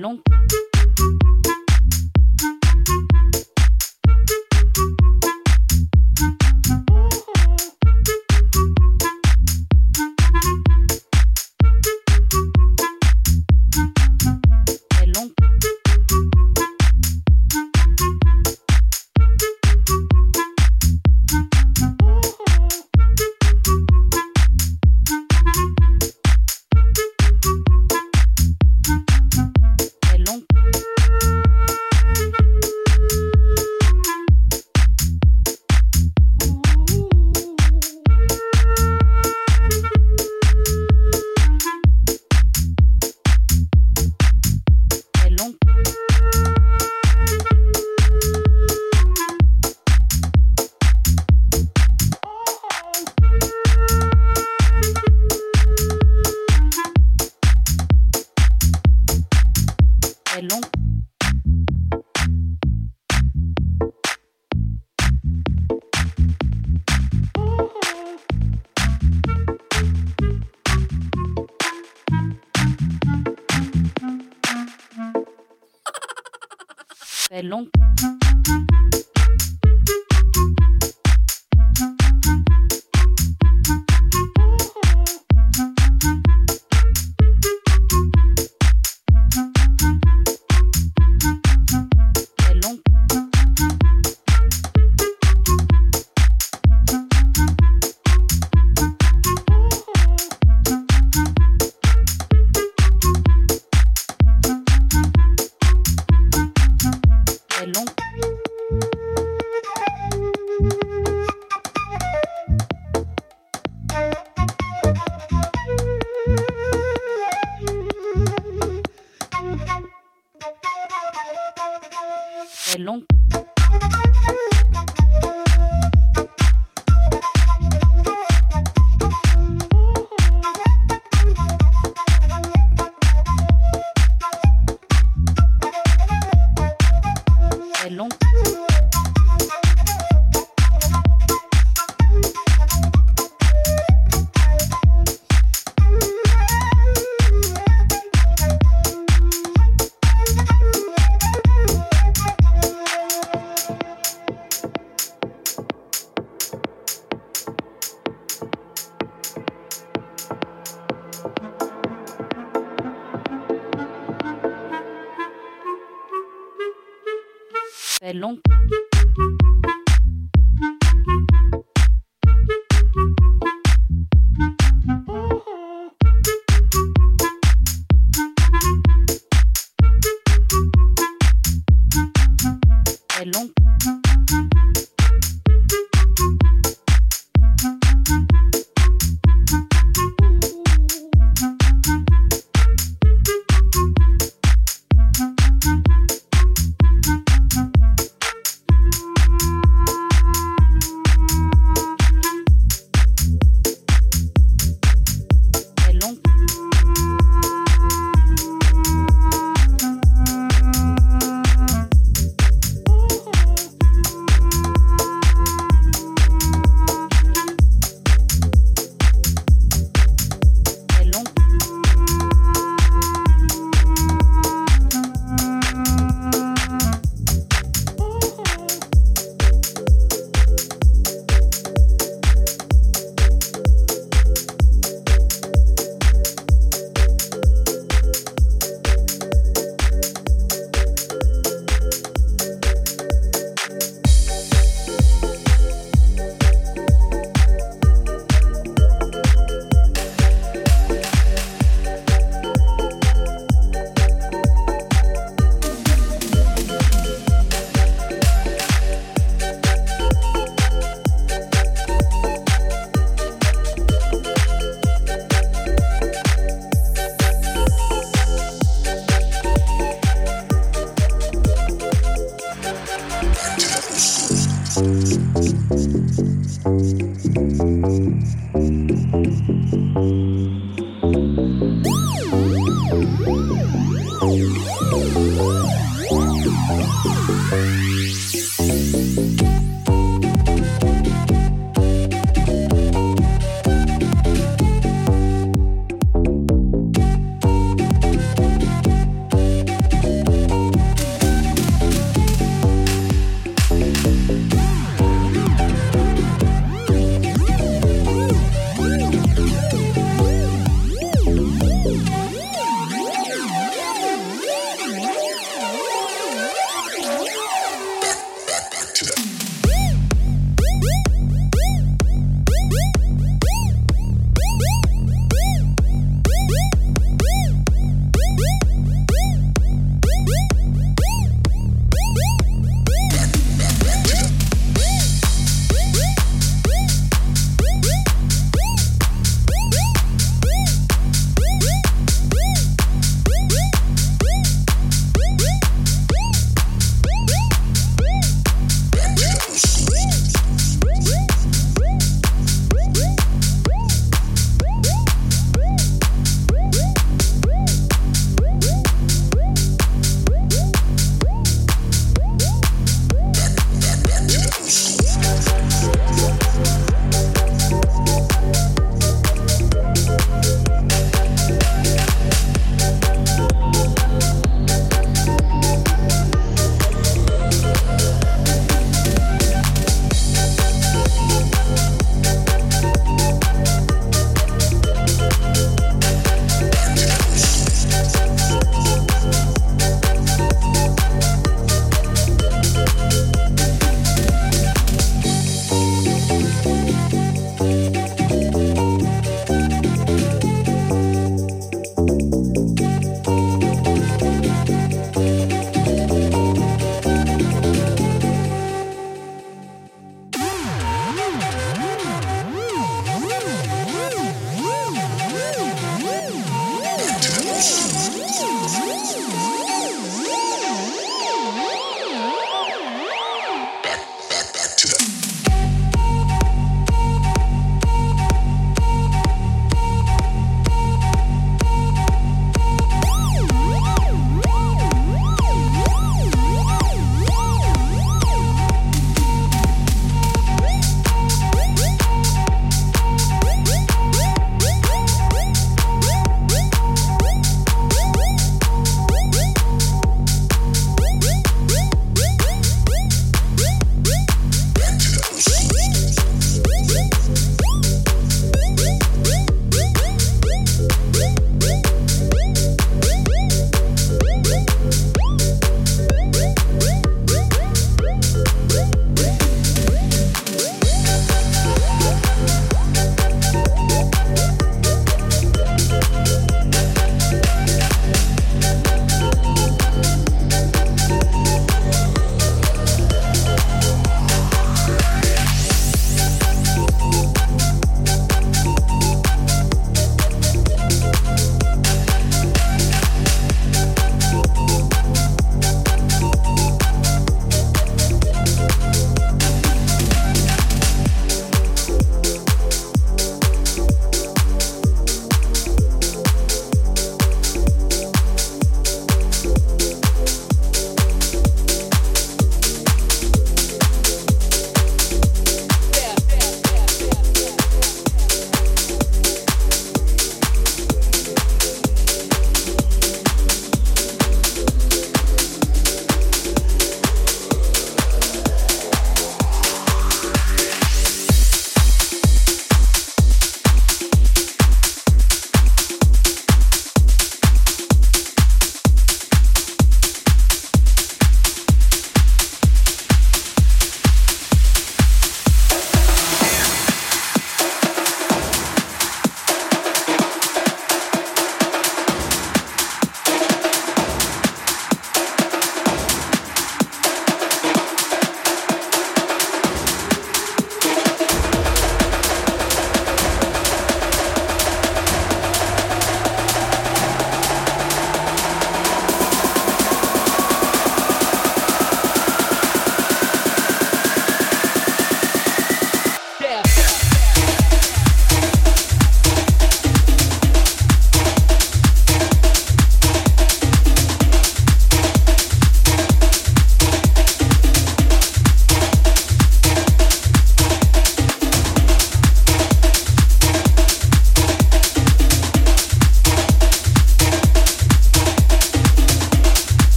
longue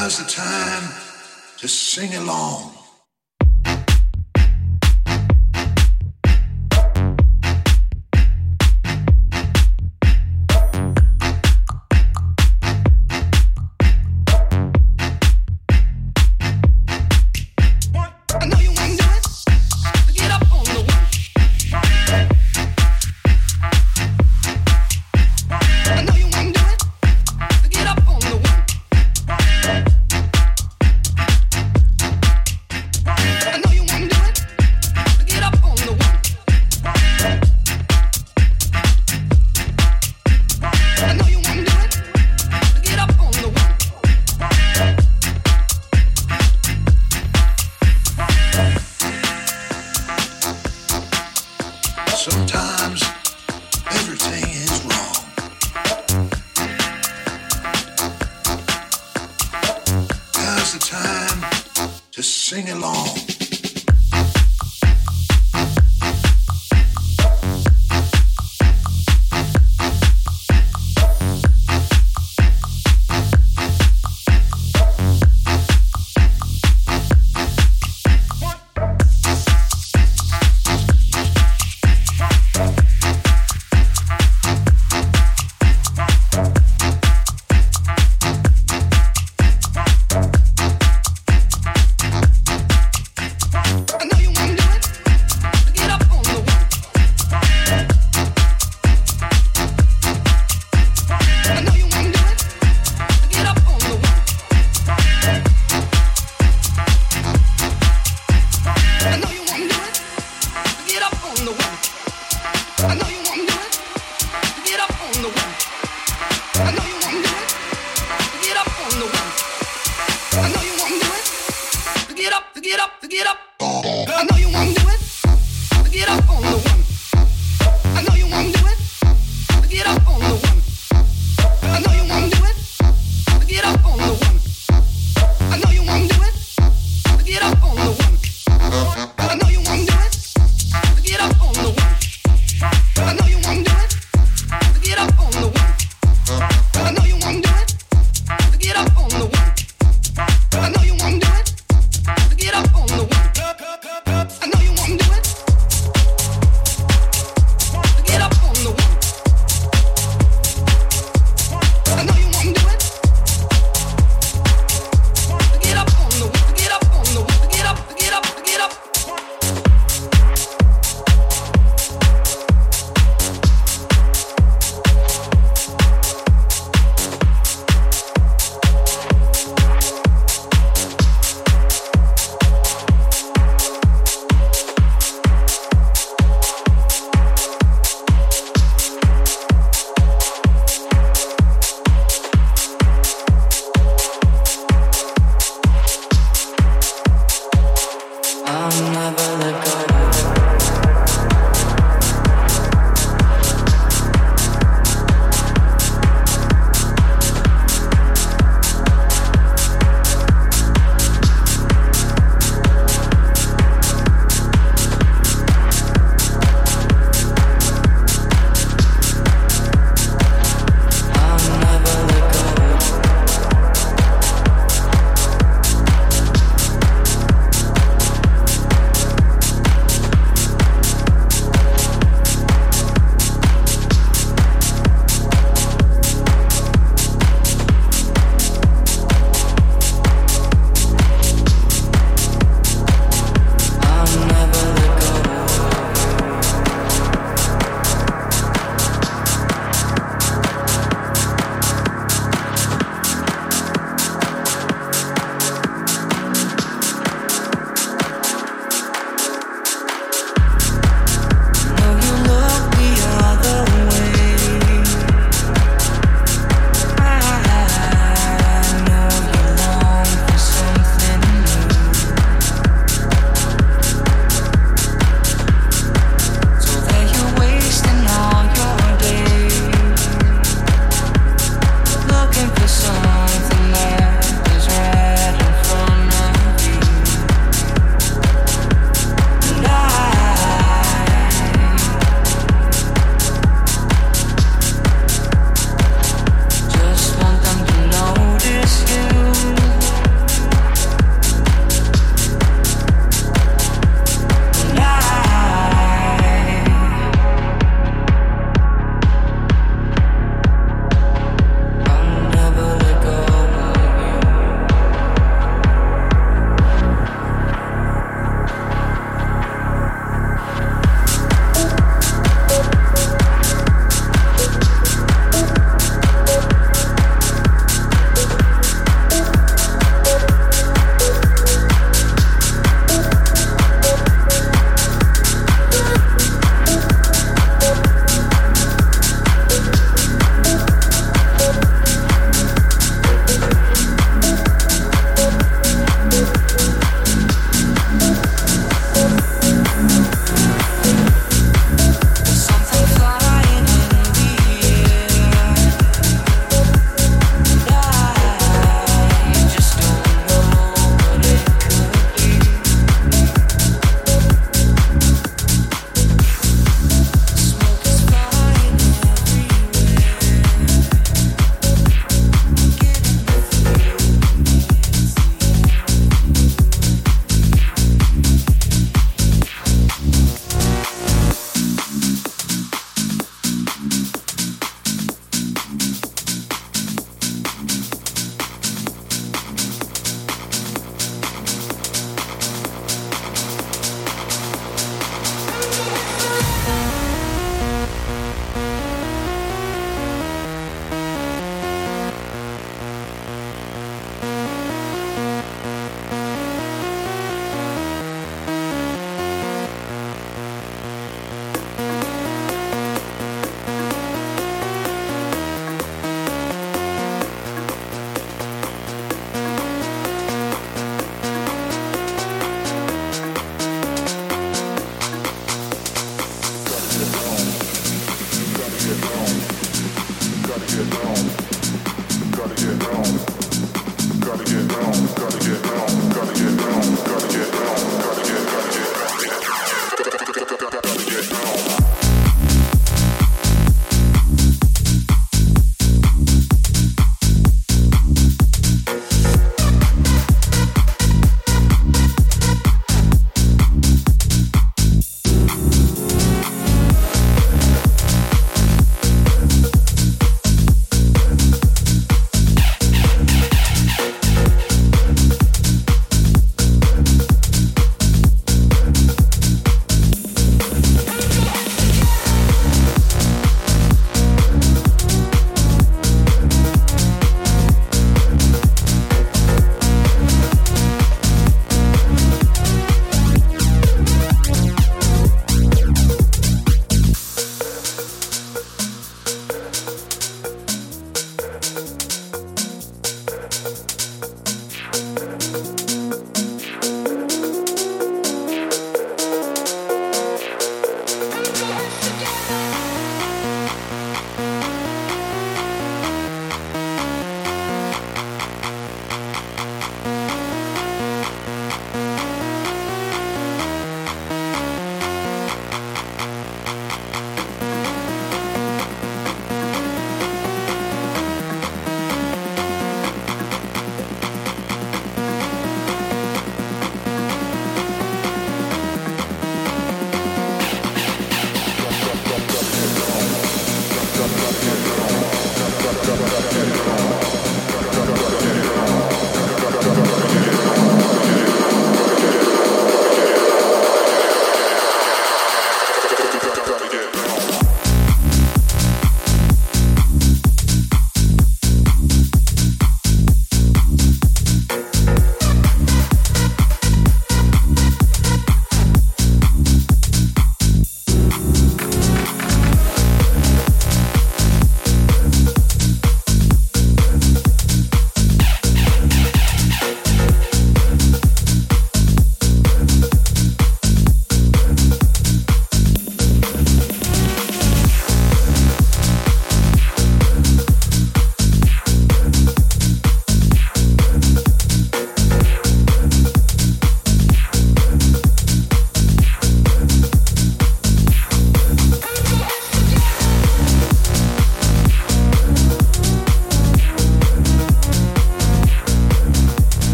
Now's the time to sing along.